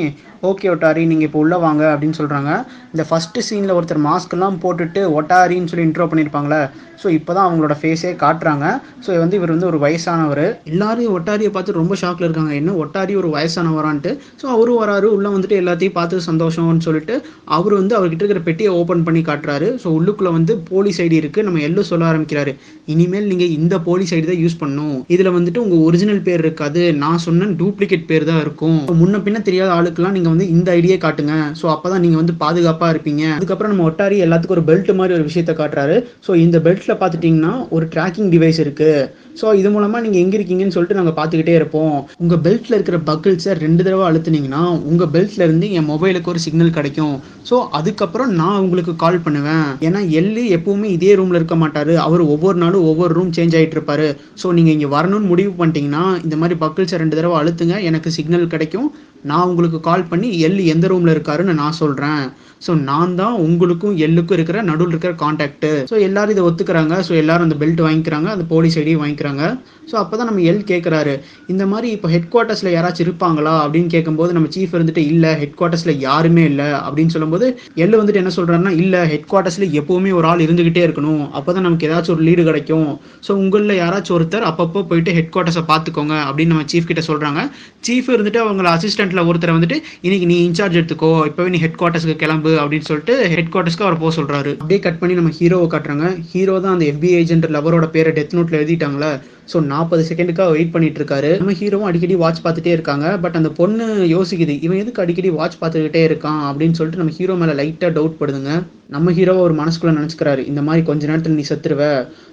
ஓகே ஒட்டாரி நீங்க இப்போ உள்ள வாங்க அப்படின்னு சொல்றாங்க. இந்த ஃபர்ஸ்ட் சீன்ல ஒருத்தர் மாஸ்க் எல்லாம் போட்டுட்டு ஒட்டாரின்னு சொல்லி இன்ட்ரோ பண்ணியிருப்பாங்களே ஸோ இப்போதான் அவங்களோட ஃபேஸே காட்டுறாங்க. ஸோ வந்து இவர் வந்து ஒரு வயசானவர். எல்லாரும் ஒட்டாரியை பார்த்து ரொம்ப ஷாக்ல இருக்காங்க. என்ன ஒட்டாரி ஒரு வயசானவரான்ட்டு? ஸோ அவரும் வராரு. உள்ள வந்துட்டு எல்லாத்தையும் பார்த்து சந்தோஷம்னு சொல்லிட்டு அவர் வந்து அவர்கிட்ட இருக்கிற பெட்டியை ஓப்பன் பண்ணி காட்டுறாரு. ஸோ உள்ளுக்குள்ள வந்து போலீஸ் ஐடி இருக்கு. நம்ம எல்லோ சொல்ல ஆரம்பிக்கிறாரு இனிமேல் நீங்க இந்த போலீஸ் ஐடி தான் யூஸ் பண்ணும் இதுல வந்துட்டு உங்க ஒரிஜினல் பேர் இருக்காது. நான் சொன்ன டூப்ளிகேட் பேர் தான் இருக்கும். முன்ன பின்ன தெரியாத ஆளுக்கெல்லாம் நீங்க வந்து இந்த ஐடியே காட்டுங்க. ஸோ அப்பதான் நீங்க வந்து பாதுகாப்பா இருப்பீங்க. அதுக்கப்புறம் நம்ம ஒட்டாரி எல்லாத்துக்கும் ஒரு பெல்ட் மாதிரி ஒரு விஷயத்த காட்டுறாரு. ஸோ இந்த பெல்ட்ல பாத்துட்டீங்கன்னா ஒரு ட்ராக்கிங் டிவைஸ் இருக்கு. ஸோ இது மூலமா நீங்க எங்க இருக்கீங்கன்னு சொல்லிட்டு நாங்க பாத்துக்கிட்டே இருப்போம். உங்க பெல்ட்ல இருக்கிற பக்கிள்ஸை ரெண்டு தடவை அழுத்துனீங்கன்னா உங்க பெல்ட்ல இருந்து என் மொபைலுக்கு ஒரு சிக்னல் கிடைக்கும். ஸோ அதுக்கப்புறம் நான் உங்களுக்கு கால் பண்ணுவேன். ஏன்னா எல்லு எப்பவுமே இதே ரூம்ல இருக்க மாட்டாரு. அவர் அவர் ஒவ்வொரு நாளும் ஒவ்வொரு ரூம் சேஞ்ச் ஆகிட்டு இருப்பாரு. ஸோ நீங்கள் இங்கே வரணும்னு முடிவு பண்ணிட்டீங்கன்னா இந்த மாதிரி பக்கிள்ஸை ரெண்டு தடவை அழுத்துங்க. எனக்கு சிக்னல் கிடைக்கும். நான் உங்களுக்கு கால் பண்ணி எல் எந்த ரூமில் இருக்காருன்னு நான் சொல்கிறேன் ஸோ நான் தான் உங்களுக்கும் எல்லுக்கும் இருக்கிற நடுவில் இருக்கிற கான்டாக்ட் ஸோ எல்லாரும் இதை ஒத்துக்கிறாங்க. ஸோ எல்லாரும் அந்த பெல்ட் வாங்கிக்கிறாங்க. அந்த போலீஸ் ஐடியும் வாங்கிக்கிறாங்க. ஸோ அப்போ தான் நம்ம எல் கேட்குறாரு இந்த மாதிரி இப்போ ஹெட் குவார்ட்டர்ஸில் யாராச்சும் இருப்பாங்களா? அப்படின்னு கேட்கும்போது நம்ம சீஃப் இருந்துட்டு இல்லை ஹெட் குவார்ட்டர்ஸில் யாருமே இல்லை. அப்படின்னு சொல்லும்போது எல் வந்துட்டு என்ன சொல்கிறாருன்னா இல்லை ஹெட் குவார்ட்டர்ஸில் எப்போவுமே ஒரு ஆள் இருந்துக்கிட்டே இருக்கணும். அப்போ தான் நமக்கு ஏதாச்சும் ஒரு லீடு கிடைக்கும். ஸோ உங்களில் யாராச்சும் ஒருத்தர் அப்பப்போ போயிட்டு ஹெட் குவார்ட்டர்ஸை பார்த்துக்கோங்க. அப்படின்னு நம்ம சீஃப் கிட்ட சொல்கிறாங்க சீஃப் இருந்துட்டு அவங்கள அசிஸ்டண்ட்டில் ஒருத்தர் வந்துட்டு இன்னைக்கு நீ இன்சார்ஜ் எடுத்துக்கோ. இப்போவே நீ ஹெட் குவார்ட்டர்ஸ்க்கு கிளம்பு. அப்படின்னு சொல்லிட்டு ஹெட் குவார்ட்டர்ஸ்க்கு அவர் போக சொல்றாரு. அப்படியே கட் பண்ணி நம்ம ஹீரோவை காட்டுறாங்க. ஹீரோ தான் அந்த எஃபிஐ ஏஜென்ட் லவரோட பேரை டெத் நோட்ல எழுதிட்டாங்களே? ஸோ நாற்பது செகண்டுக்காக வெயிட் பண்ணிட்டு இருக்காரு நம்ம ஹீரோவும் அடிக்கடி வாட்ச் பார்த்துட்டே இருக்காங்க. பட் அந்த பொண்ணு யோசிக்குது இவன் எதுக்கு அடிக்கடி வாட்ச் பார்த்துக்கிட்டே இருக்கான்? அப்படின்னு சொல்லிட்டு நம்ம ஹீரோ மேலே லைட்டாக டவுட் படுதுங்க. நம்ம ஹீரோவை ஒரு மனசுக்குள்ள நினச்சிக்கிறாரு இந்த மாதிரி கொஞ்ச நேரத்தில் நீ செத்துருவ.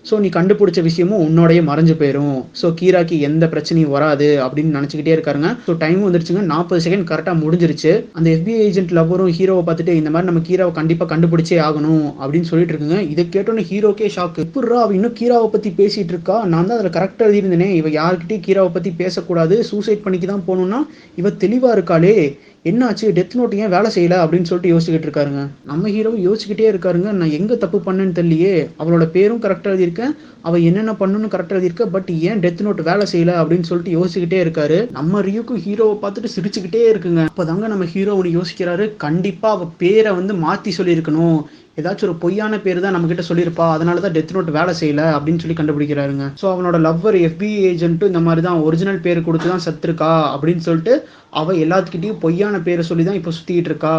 ஸோ நீ கண்டுபிடிச்ச விஷயமும் உன்னோடய மறைஞ்சு போயிடும் ஸோ கீராக்கு எந்த பிரச்சனையும் வராது அப்படின்னு நினச்சிக்கிட்டே இருக்காருங்க. ஸோ டைம் வந்துருச்சுங்க. நாற்பது செகண்ட் கரெக்டாக முடிஞ்சிருச்சு. அந்த எஃபிஐ ஏஜென்ட் லவ்வரும் ஹீரோவை பார்த்துட்டு இந்த மாதிரி நம்ம கீராவை கண்டிப்பாக கண்டுபிடிச்சே ஆகணும் அப்படின்னு சொல்லிட்டு இருக்குங்க. இதை கேட்டோன்னே ஹீரோக்கே ஷாக்கு எப்பட்றா அவ இன்னும் கீராவை பற்றி பேசிட்டு இருக்கா நான் தான் அதில் கரெக்டாக எழுதியிருந்தேனே. இவ யார்கிட்டயும் கீராவை பற்றி பேசக்கூடாது. சூசைட் பண்ணிக்கு தான் போகணும்னா இவ தெளிவாக இருக்காளே. என்னாச்சு? டெத் நோட் ஏன் வேலை செய்யல? அப்படின்னு சொல்லிட்டு யோசிச்சுக்கிட்டு இருக்காருங்க. நம்ம ஹீரோ யோசிச்சுக்கிட்டே இருக்காருங்க. நான் எங்க தப்பு பண்ணேன்னு தெரியலையே. அவளோட பேரும் கரெக்டாக எழுதியிருக்கேன். அவள் என்னென்ன பண்ணணும்னு கரெக்டாக எழுதியிருக்க. பட் ஏன் டெத் நோட் வேலை செய்யல? அப்படின்னு சொல்லிட்டு யோசிச்சுக்கிட்டே இருக்காரு. நம்ம ரியூக்கும் ஹீரோவை பார்த்துட்டு சிரிச்சுக்கிட்டே இருக்குங்க. அப்போதாங்க நம்ம ஹீரோ ஒன்று யோசிக்கிறாரு. கண்டிப்பா அவ பேரை வந்து மாத்தி சொல்லியிருக்கணும். ஏதாச்சும் ஒரு பொய்யான பேர் தான் நம்ம கிட்ட சொல்லியிருப்பா. அதனால தான் டெத் நோட் வேலை செய்யல அப்படின்னு சொல்லி கண்டுபிடிக்கிறாருங்க. ஸோ அவனோட லவ்வர் எஃபி ஏஜென்ட்டும் இந்த மாதிரி தான் ஒரிஜினல் பேர் கொடுத்து தான் செத்துருக்கா அப்படின்னு சொல்லிட்டு அவள் எல்லாத்துக்கிட்டையும் பொய்யான பேரை சொல்லி தான் இப்போ சுத்திட்டு இருக்கா?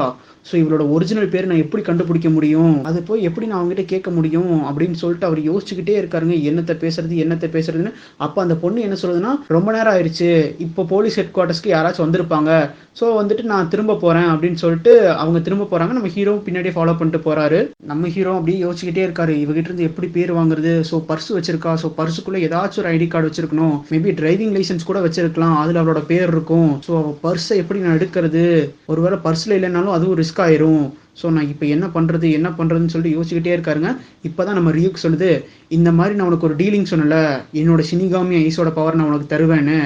ஸோ இவளோட ஒரிஜினல் பேர் நான் எப்படி கண்டுபிடிக்க முடியும்? அது போய் எப்படி நான் அவங்ககிட்ட கேட்க முடியும்? அப்படின்னு சொல்லிட்டு அவர் யோசிச்சுக்கிட்டே இருக்காருங்க. என்னத்தை பேசுறது என்னத்தை பேசுறதுன்னு. அப்போ அந்த பொண்ணு என்ன சொல்லுதுன்னா ரொம்ப நேரம் ஆயிடுச்சு இப்போ போலீஸ் ஹெட் குவார்ட்டர்ஸ்க்கு யாராச்சும் வந்திருப்பாங்க. ஸோ வந்துட்டு நான் திரும்ப போறேன். அப்படின்னு சொல்லிட்டு அவங்க திரும்ப போறாங்க. நம்ம ஹீரோ பின்னாடியே ஃபாலோ பண்ணிட்டு போறாரு. நம்ம ஹீரோ அப்படியே யோசிச்சுக்கிட்டே இருக்காரு. இவகிட்ட இருந்து எப்படி பேர் வாங்குறது? ஸோ பர்ஸ் வச்சிருக்கா? ஸோ பர்ஸுக்குள்ள ஏதாச்சும் ஒரு ஐடி கார்டு வச்சிருக்கணும். மேபி டிரைவிங் லைசன்ஸ் கூட வச்சிருக்கலாம். அதுல அவளோட பேர் இருக்கும். ஸோ அவள் பர்ஸை எப்படி நான் எடுக்கிறது? ஒருவேளை பர்ஸ்ல இல்லைனாலும் அதுவும் ரிஸ்க் ஆயிரும். ஸோ நான் இப்போ என்ன பண்ணுறது என்ன பண்ணுறதுன்னு சொல்லிட்டு யோசிச்சுக்கிட்டே இருக்காருங்க. இப்போ தான் நம்ம ரியூக் சொல்லுது இந்த மாதிரி நான் உனக்கு ஒரு டீலிங் சொன்னல என்னோட சினிகாமி ஐஸோட பவர் நான் உனக்கு தருவேன்னு.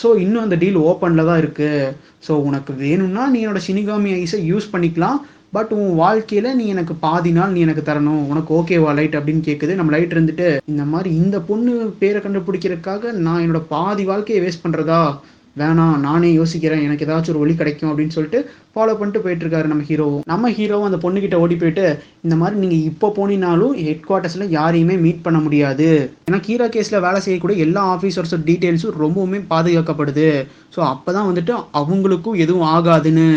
ஸோ இன்னும் அந்த டீல் ஓப்பனில் தான் இருக்குது ஸோ உனக்கு வேணும்னா நீ என்னோட சினிகாமி ஐஸை யூஸ் பண்ணிக்கலாம். பட் உன் வாழ்க்கையில நீ எனக்கு பாதி நாள் நீ எனக்கு தரணும். உனக்கு ஓகேவா லைட் அப்படின்னு கேட்குது நம்ம லைட் இருந்துட்டு இந்த மாதிரி இந்த பொண்ணு பேரை கண்டுபிடிக்கிறதுக்காக நான் என்னோட பாதி வாழ்க்கையை வேஸ்ட் பண்றதா? வேணாம் நானே யோசிக்கிறேன் எனக்கு ஏதாச்சும் ஒரு வழி கிடைக்கும் அப்படின்னு சொல்லிட்டு ஃபாலோ பண்ணிட்டு போயிட்டு இருக்காரு நம்ம ஹீரோவும் நம்ம ஹீரோவும் அந்த பொண்ணுகிட்ட ஓடி போயிட்டு இந்த மாதிரி நீங்க இப்போ போனீங்கனாலும் ஹெட் குவார்ட்டர்ஸ்ல யாரையுமே மீட் பண்ண முடியாது. ஏன்னா கீரா கேஸ்ல வேலை செய்யக்கூடிய எல்லா ஆஃபீஸர்ஸோட டீட்டெயில்ஸும் ரொம்பவுமே பாதுகாக்கப்படுது. ஸோ அப்பதான் வந்துட்டு அவங்களுக்கும் எதுவும் ஆகாதுன்னு.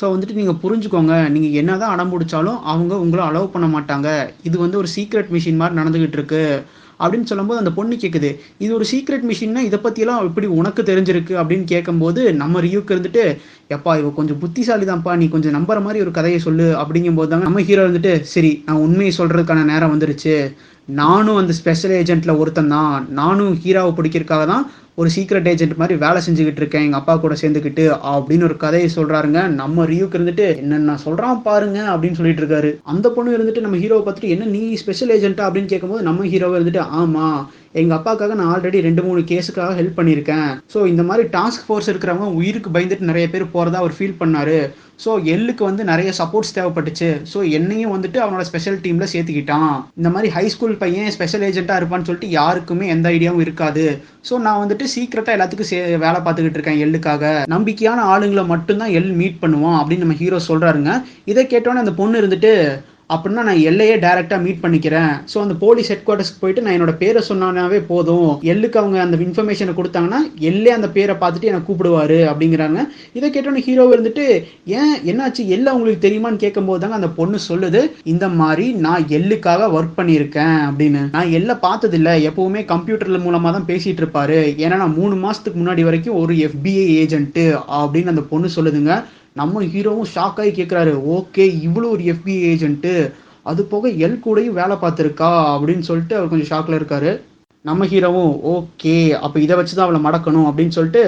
ஸோ வந்துட்டு நீங்கள் புரிஞ்சுக்கோங்க நீங்கள் என்ன தான் அடம் பிடிச்சாலும் அவங்க உங்களை அலோவ் பண்ண மாட்டாங்க. இது வந்து ஒரு சீக்ரெட் மிஷின் மாதிரி நடந்துகிட்டு இருக்கு. அப்படின்னு சொல்லும்போது அந்த பொண்ணு கேட்குது இது ஒரு சீக்ரெட் மிஷின்னா இதை பற்றியெல்லாம் எப்படி உனக்கு தெரிஞ்சிருக்கு? அப்படின்னு கேட்கும்போது நம்ம ரியூக்கு இருந்துட்டு எப்பா இவ கொஞ்சம் புத்திசாலி தான்ப்பா நீ கொஞ்சம் நம்புற மாதிரி ஒரு கதையை சொல்லு. அப்படிங்கும்போது தாங்க நம்ம ஹீரோ வந்துட்டு சரி நான் உண்மையை சொல்றதுக்கான நேரம் வந்துருச்சு. நானும் அந்த ஸ்பெஷல் ஏஜென்ட்டில் ஒருத்தன் தான். நானும் ஹீராவை பிடிக்கிறதுக்காக தான் ஒரு சீக்ரெட் ஏஜென்ட் மாதிரி வேலை செஞ்சுக்கிட்டு இருக்கேன். எங்கள் அப்பா கூட சேர்ந்துக்கிட்டு அப்படின்னு ஒரு கதையை சொல்கிறாருங்க நம்ம ரியூக்கு இருந்துட்டு என்னென்ன சொல்கிறான் பாருங்க அப்படின்னு சொல்லிட்டு இருக்காரு. அந்த பொண்ணு இருந்துட்டு நம்ம ஹீரோவை பார்த்துட்டு என்ன நீ ஸ்பெஷல் ஏஜென்ட்டா அப்படின்னு கேட்கும்போது நம்ம ஹீரோவை இருந்துட்டு ஆமாம் எங்கள் அப்பாக்காக நான் ஆல்ரெடி ரெண்டு மூணு கேஸுக்காக ஹெல்ப் பண்ணியிருக்கேன். ஸோ இந்த மாதிரி டாஸ்க் ஃபோர்ஸ் இருக்கிறவங்க உயிருக்கு பயந்துட்டு நிறைய பேர் போகிறதா அவர் ஃபீல் பண்ணாரு. ஸோ எல்லுக்கு வந்து நிறைய சப்போர்ட்ஸ் தேவைப்பட்டுச்சு. ஸோ என்னையும் வந்துட்டு அவனோட ஸ்பெஷல் டீமில் சேர்த்துக்கிட்டான். இந்த மாதிரி ஹை ஸ்கூல் பையன் ஸ்பெஷல் ஏஜென்ட்டாக இருப்பான்னு சொல்லிட்டு யாருக்குமே எந்த ஐடியாவும் இருக்காது. ஸோ நான் வந்துட்டு சீக்கிரட்டாக எல்லாத்துக்கும் சே வேலை பார்த்துக்கிட்டு இருக்கேன் எல்லுக்காக. நம்பிக்கையான ஆளுங்களை மட்டும்தான் எல் மீட் பண்ணுவான் அப்படின்னு நம்ம ஹீரோ சொல்கிறாருங்க இதை கேட்டோன்னே அந்த பொண்ணு இருந்துட்டு அப்படின்னா நான் எல்லையே டைரக்டா மீட் பண்ணிக்கிறேன். ஸோ அந்த போலீஸ் ஹெட் குவார்ட்டர்ஸ்க்கு போயிட்டு நான் என்னோட பேரை சொன்னாவே போதும். எல்லுக்கு அவங்க அந்த இன்ஃபர்மேஷனை கொடுத்தாங்கன்னா எல்லே அந்த பேரை பார்த்துட்டு எனக்கு கூப்பிடுவாரு அப்படிங்கிறாங்க. இதை கேட்டோன்னு ஹீரோ இருந்துட்டு ஏன்? என்னாச்சு? எல்ல உங்களுக்கு தெரியுமான்னு கேட்கும்போது தாங்க அந்த பொண்ணு சொல்லுது இந்த மாதிரி நான் எல்லுக்காக ஒர்க் பண்ணியிருக்கேன் அப்படின்னு. நான் எல்ல பார்த்தது இல்லை எப்பவுமே கம்ப்யூட்டர்ல மூலமா தான் பேசிட்டு இருப்பாரு. ஏன்னா நான் மூணு மாசத்துக்கு முன்னாடி வரைக்கும் ஒரு எஃபிஐ ஏஜென்ட் அப்படின்னு அந்த பொண்ணு சொல்லுதுங்க. நம்ம ஹீரோவும் ஷாக் ஆகி கேட்குறாரு ஓகே இவ்வளோ ஒரு எஃபிஐ ஏஜென்ட்டு அது போக எல் கூடயும் வேலை பார்த்துருக்கா? அப்படின்னு சொல்லிட்டு அவர் கொஞ்சம் ஷாக்கில் இருக்காரு. நம்ம ஹீரோவும் ஓகே அப்போ இதை வச்சு தான் அவளை மடக்கணும் அப்படின்னு சொல்லிட்டு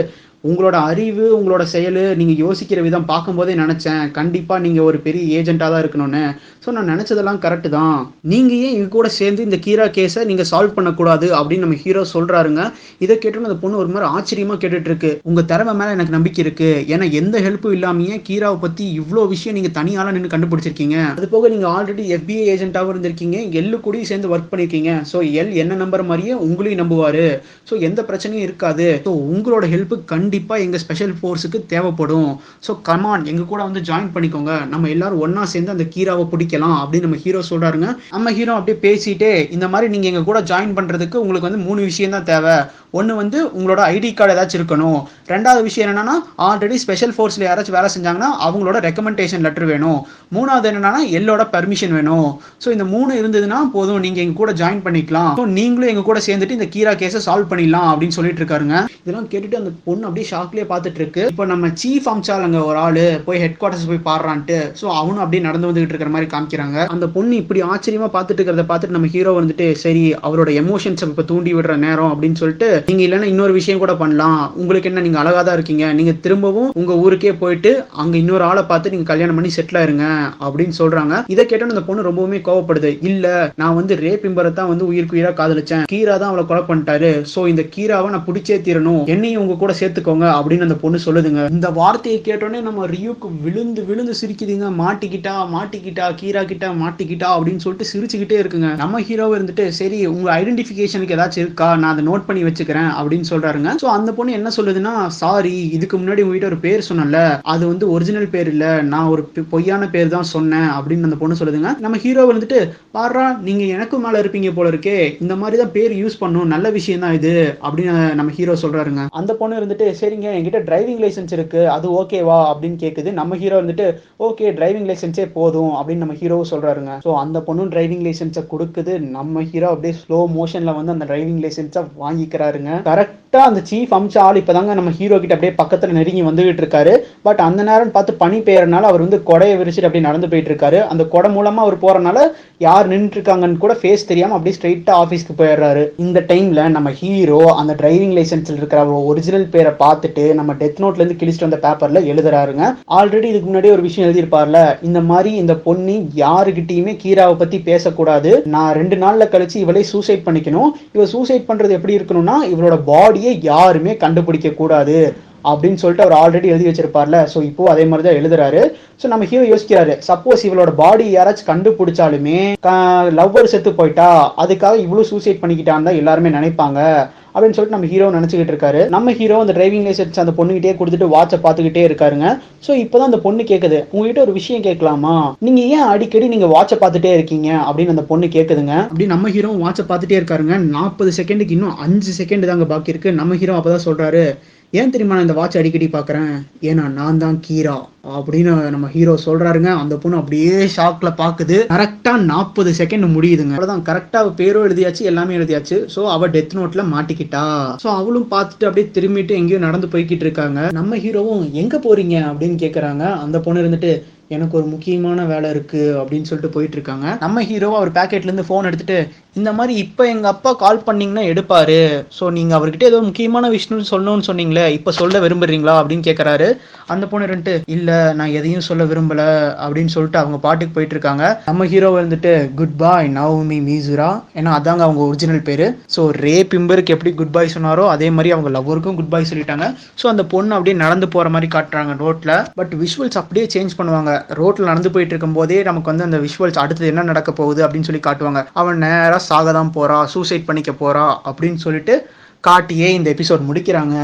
உங்களோட அறிவு உங்களோட செயல் நீங்கள் யோசிக்கிற விதம் பார்க்கும்போதே நினச்சேன். கண்டிப்பாக நீங்கள் ஒரு பெரிய ஏஜெண்ட்டாக தான் இருக்கணும்னு. ஸோ நான் நினச்சதெல்லாம் கரெக்டு தான். நீங்கள் ஏன் இது கூட சேர்ந்து இந்த கீரா கேஸை நீங்கள் சால்வ் பண்ணக்கூடாது அப்படின்னு நம்ம ஹீரோ சொல்கிறாருங்க இதை கேட்டோன்னு அந்த பொண்ணு ஒரு மாதிரி ஆச்சரியமாக கேட்டுட்ருக்கு. உங்கள் திறமை மேலே எனக்கு நம்பிக்கை இருக்குது ஏன்னா எந்த ஹெல்ப்பும் இல்லாமையே கீராவை பற்றி இவ்வளோ விஷயம் நீங்கள் தனியால் நின்று கண்டுபிடிச்சிருக்கீங்க. அது போக நீங்கள் ஆல்ரெடி எஃபிஐ ஏஜென்ட்டாகவும் இருந்திருக்கீங்க. எல்லு கூடயும் சேர்ந்து ஒர்க் பண்ணியிருக்கீங்க ஸோ எல் என்ன நம்புற மாதிரியே உங்களையும் நம்புவார். ஸோ எந்த பிரச்சனையும் இருக்காது. ஸோ உங்களோட ஹெல்ப்பு கண்டிப்பாக எங்கள் ஸ்பெஷல் ஃபோர்ஸுக்கு தேவைப்படும். ஸோ கமான் எங்கள் கூட வந்து ஜாயின் பண்ணிக்கோங்க. நம்ம எல்லாரும் ஒன்றா சேர்ந்து அந்த கீராவை பிடிக்கலாம் அப்படின்னு நம்ம ஹீரோ சொல்கிறாருங்க நம்ம ஹீரோ அப்படியே பேசிட்டே இந்த மாதிரி நீங்கள் எங்கள் கூட ஜாயின் பண்ணுறதுக்கு உங்களுக்கு வந்து மூணு விஷயம் தான் தேவை. ஒன்று வந்து உங்களோட ஐடி கார்டு ஏதாச்சும் இருக்கணும். ரெண்டாவது விஷயம் என்னன்னா ஆல்ரெடி ஸ்பெஷல் ஃபோர்ஸில் யாராச்சும் வேலை செஞ்சாங்கன்னா அவங்களோட ரெக்கமெண்டேஷன் லெட்டர் வேணும். மூணாவது என்னன்னா எல்லோட பர்மிஷன் வேணும். ஸோ இந்த மூணு இருந்ததுன்னா போதும் நீங்கள் எங்கள் கூட ஜாயின் பண்ணிக்கலாம். ஸோ நீங்களும் எங்கள் கூட சேர்ந்துட்டு இந்த கீரா கேஸை சால்வ் பண்ணிடலாம் அப்படின்னு சொல்லிட்டு இருக்காருங்க. இதெல்லாம் கேட்டுட்டு அந்த பொண்ணு அப்படியே ஷாக்லேயே பார்த்துட்டு இருக்கு இப்போ நம்ம சீஃப் அம்சாலங்க ஒரு ஆளு போய் ஹெட் குவார்டர்ஸ் போய் பாடுறான்ட்டு ஸோ அவனும் அப்படியே நடந்து வந்துகிட்டு இருக்கிற மாதிரி காமிக்கிறாங்க. அந்த பொண்ணு இப்படி ஆச்சரியமா பார்த்துட்டு இருக்கிறத பார்த்துட்டு நம்ம ஹீரோ வந்துட்டு சரி அவரோட எமோஷன்ஸ் இப்போ தூண்டி விடுற நேரம் அப்படின்னு சொல்லிட்டு நீங்க இல்லைன்னா இன்னொரு விஷயம் கூட பண்ணலாம். உங்களுக்கு என்ன நீங்க அழகா தான் இருக்கீங்க. நீங்க திரும்பவும் உங்க ஊருக்கே போயிட்டு அங்க இன்னொரு ஆளை பார்த்து நீங்க கல்யாணம் பண்ணி செட்டில் ஆயிருங்க அப்படின்னு சொல்றாங்க. இதை கேட்டோன்னு அந்த பொண்ணு ரொம்பவுமே கோவப்படுது. இல்ல நான் வந்து ரேப் இம்பரை தான் வந்து உயிருக்கு உயிரா காதலிச்சேன். கீரா தான் அவளை கொலை பண்ணிட்டாரு. சோ இந்த கீராவை நான் பிடிச்சே தீரணும். என்னையும் உங்க கூட சேர்த்து சேர்த்துக்கோங்க அப்படின்னு அந்த பொண்ணு சொல்லுதுங்க. இந்த வார்த்தையை கேட்டோடனே நம்ம ரியூக்கு விழுந்து விழுந்து சிரிக்குதுங்க. மாட்டிக்கிட்டா மாட்டிக்கிட்டா கீரா கிட்ட மாட்டிக்கிட்டா அப்படின்னு சொல்லிட்டு சிரிச்சுக்கிட்டே இருக்குங்க. நம்ம ஹீரோ இருந்துட்டு சரி உங்க ஐடென்டிஃபிகேஷனுக்கு ஏதாச்சும் இருக்கா? நான் அதை நோட் பண்ணி வச்சுக்கிறேன் அப்படின்னு சொல்றாருங்க. சோ அந்த பொண்ணு என்ன சொல்லுதுன்னா சாரி இதுக்கு முன்னாடி உங்ககிட்ட ஒரு பேர் சொன்னல அது வந்து ஒரிஜினல் பேர் இல்ல. நான் ஒரு பொய்யான பேர் தான் சொன்னேன் அப்படின்னு அந்த பொண்ணு சொல்லுதுங்க. நம்ம ஹீரோ வந்துட்டு பாடுறா நீங்க எனக்கும் மேல இருப்பீங்க போல இருக்கே. இந்த மாதிரி தான் பேர் யூஸ் பண்ணும். நல்ல விஷயம் தான் இது அப்படின்னு நம்ம ஹீரோ சொல்றாருங்க. அந்த பொண்ணு இருந்துட்டு சரிங்க என்கிட்ட டிரைவிங் லைசென்ஸ் இருக்கு அது ஓகேவா அப்படின்னு கேக்குது. நம்ம ஹீரோ வந்துட்டு ஓகே டிரைவிங் லைசன்ஸே போதும் அப்படின்னு நம்ம ஹீரோ சொல்றாருங்க. ஸோ அந்த பொண்ணும் டிரைவிங் லைசன்ஸை கொடுக்குது. நம்ம ஹீரோ அப்படியே ஸ்லோ மோஷன்ல வந்து அந்த டிரைவிங் லைசன்ஸை வாங்கிக்கிறாருங்க. கரெக்ட் அந்த சீஃப் அம்ச ஆள் இப்பதாங்க நம்ம ஹீரோ கிட்ட அப்படியே பக்கத்தில் நெருங்கி வந்துகிட்டு இருக்காரு. பட் அந்த நேரம் பார்த்து பனி பெய்யறனால அவர் வந்து கொடையை விரிச்சிட்டு அப்படியே நடந்து போயிட்டு இருக்காரு. அந்த கொடை மூலமாக அவர் போகிறனால யார் நின்றுட்டு இருக்காங்கன்னு கூட ஃபேஸ் தெரியாம அப்படியே ஸ்ட்ரைட்டாக ஆஃபீஸ்க்கு போயிடுறாரு. இந்த டைமில் நம்ம ஹீரோ அந்த டிரைவிங் லைசன்ஸில் இருக்கிற ஒரிஜினல் பேரை பார்த்துட்டு நம்ம டெத் நோட்லேருந்து கிழிச்சிட்டு வந்த பேப்பரில் எழுதுறாருங்க. ஆல்ரெடி இதுக்கு முன்னாடி ஒரு விஷயம் எழுதியிருப்பார்ல இந்த மாதிரி இந்த பொண்ணு யாருக்கிட்டையுமே கீராவை பற்றி பேசக்கூடாது. நான் ரெண்டு நாளில் கழிச்சு இவளை சூசைட் பண்ணிக்கணும். இவள் சூசைட் பண்ணுறது எப்படி இருக்கணும்னா இவளோட பாடி யாருமே கண்டுபிடிக்க கூடாது. அப்படின்னு சொல்லிட்டு அவர் ஆல்ரெடி எழுதி வச்சிருப்பார்ல. ஸோ இப்போ அதே மாதிரி தான் எழுதுறாரு. ஸோ நம்ம ஹீரோ யோசிக்கிறாரு. சப்போஸ் இவளோட பாடி யாராச்சும் கண்டுபிடிச்சாலுமே லவ்வர் செத்து போயிட்டா அதுக்காக இவ்வளவு சூசைட் பண்ணிக்கிட்டான்னு தான் எல்லாருமே நினைப்பாங்க. அப்படின்னு சொல்லிட்டு நம்ம ஹீரோ நினைச்சிக்கிட்டு இருக்காரு. நம்ம ஹீரோ அந்த டிரைவிங் லைசன்ஸ் அந்த பொண்ணுகிட்டே கொடுத்துட்டு வாட்சை பார்த்துக்கிட்டே இருக்காருங்க. ஸோ இப்போதான் அந்த பொண்ணு கேட்குது உங்ககிட்ட ஒரு விஷயம் கேட்கலாமா? நீங்க ஏன் அடிக்கடி நீங்க வாட்சை பார்த்துட்டே இருக்கீங்க? அப்படின்னு அந்த பொண்ணு கேட்குதுங்க அப்படி நம்ம ஹீரோ வாட்சை பார்த்துட்டே இருக்காருங்க. நாற்பது செகண்டுக்கு இன்னும் அஞ்சு செகண்ட் தாங்க பாக்கி இருக்கு. நம்ம ஹீரோ அப்பதான் சொல்றாரு ஏன் தெரியுமா நான் இந்த வாட்ச் அடிக்கடி பார்க்குறேன்? ஏன்னா நான் தான் கீரா. அப்படின்னு நம்ம ஹீரோ சொல்றாருங்க. அந்த பொண்ணு அப்படியே ஷாக்ல பாக்குது கரெக்டா நாற்பது செகண்ட் முடியுதுங்க. அவ்வளவுதான். கரெக்டா பேரும் எழுதியாச்சு எல்லாமே எழுதியாச்சு. சோ அவ டெத் நோட்ல மாட்டிக்கிட்டா. சோ அவளும் பார்த்துட்டு அப்படியே திரும்பிட்டு எங்கேயோ நடந்து போய்கிட்டு இருக்காங்க. நம்ம ஹீரோவும் எங்க போறீங்க? அப்படின்னு கேக்குறாங்க. அந்த பொண்ணு இருந்துட்டு எனக்கு ஒரு முக்கியமான வேலை இருக்கு. அப்படின்னு சொல்லிட்டு போயிட்டு இருக்காங்க. நம்ம ஹீரோ அவர் பேக்கெட்ல இருந்து போன் எடுத்துட்டு இந்த மாதிரி இப்போ எங்கள் அப்பா கால் பண்ணிங்கன்னா எடுப்பாரு. ஸோ நீங்கள் அவர்கிட்ட ஏதோ முக்கியமான விஷயம் சொல்லணும்னு சொன்னீங்களே இப்போ சொல்ல விரும்புறீங்களா அப்படின்னு கேட்குறாரு அந்த பொண்ணு ரெண்டு இல்லை நான் எதையும் சொல்ல விரும்பலை அப்படின்னு சொல்லிட்டு அவங்க பாட்டுக்கு போயிட்டு இருக்காங்க. நம்ம ஹீரோ வந்துட்டு குட் பாய் நவமி மீசுரா ஏன்னா அதாங்க அவங்க ஒரிஜினல் பேர். ஸோ ரே பிம்பருக்கு எப்படி குட் பாய் சொன்னாரோ அதே மாதிரி அவங்க லவ்வருக்கும் குட் பாய் சொல்லிட்டாங்க. ஸோ அந்த பொண்ணு அப்படியே நடந்து போகிற மாதிரி காட்டுறாங்க ரோட்டில் பட் விஷுவல்ஸ் அப்படியே சேஞ்ச் பண்ணுவாங்க. ரோட்டில் நடந்து போயிட்டு இருக்கும் போதே நமக்கு வந்து அந்த விஷுவல்ஸ் அடுத்தது என்ன நடக்க போகுது அப்படின்னு சொல்லி காட்டுவாங்க. அவன் நேராக சாக தான் போறா சூசைட் பண்ணிக்க போறா அப்படின்னு சொல்லிட்டு காட்டியே இந்த எபிசோட் முடிக்கிறாங்க.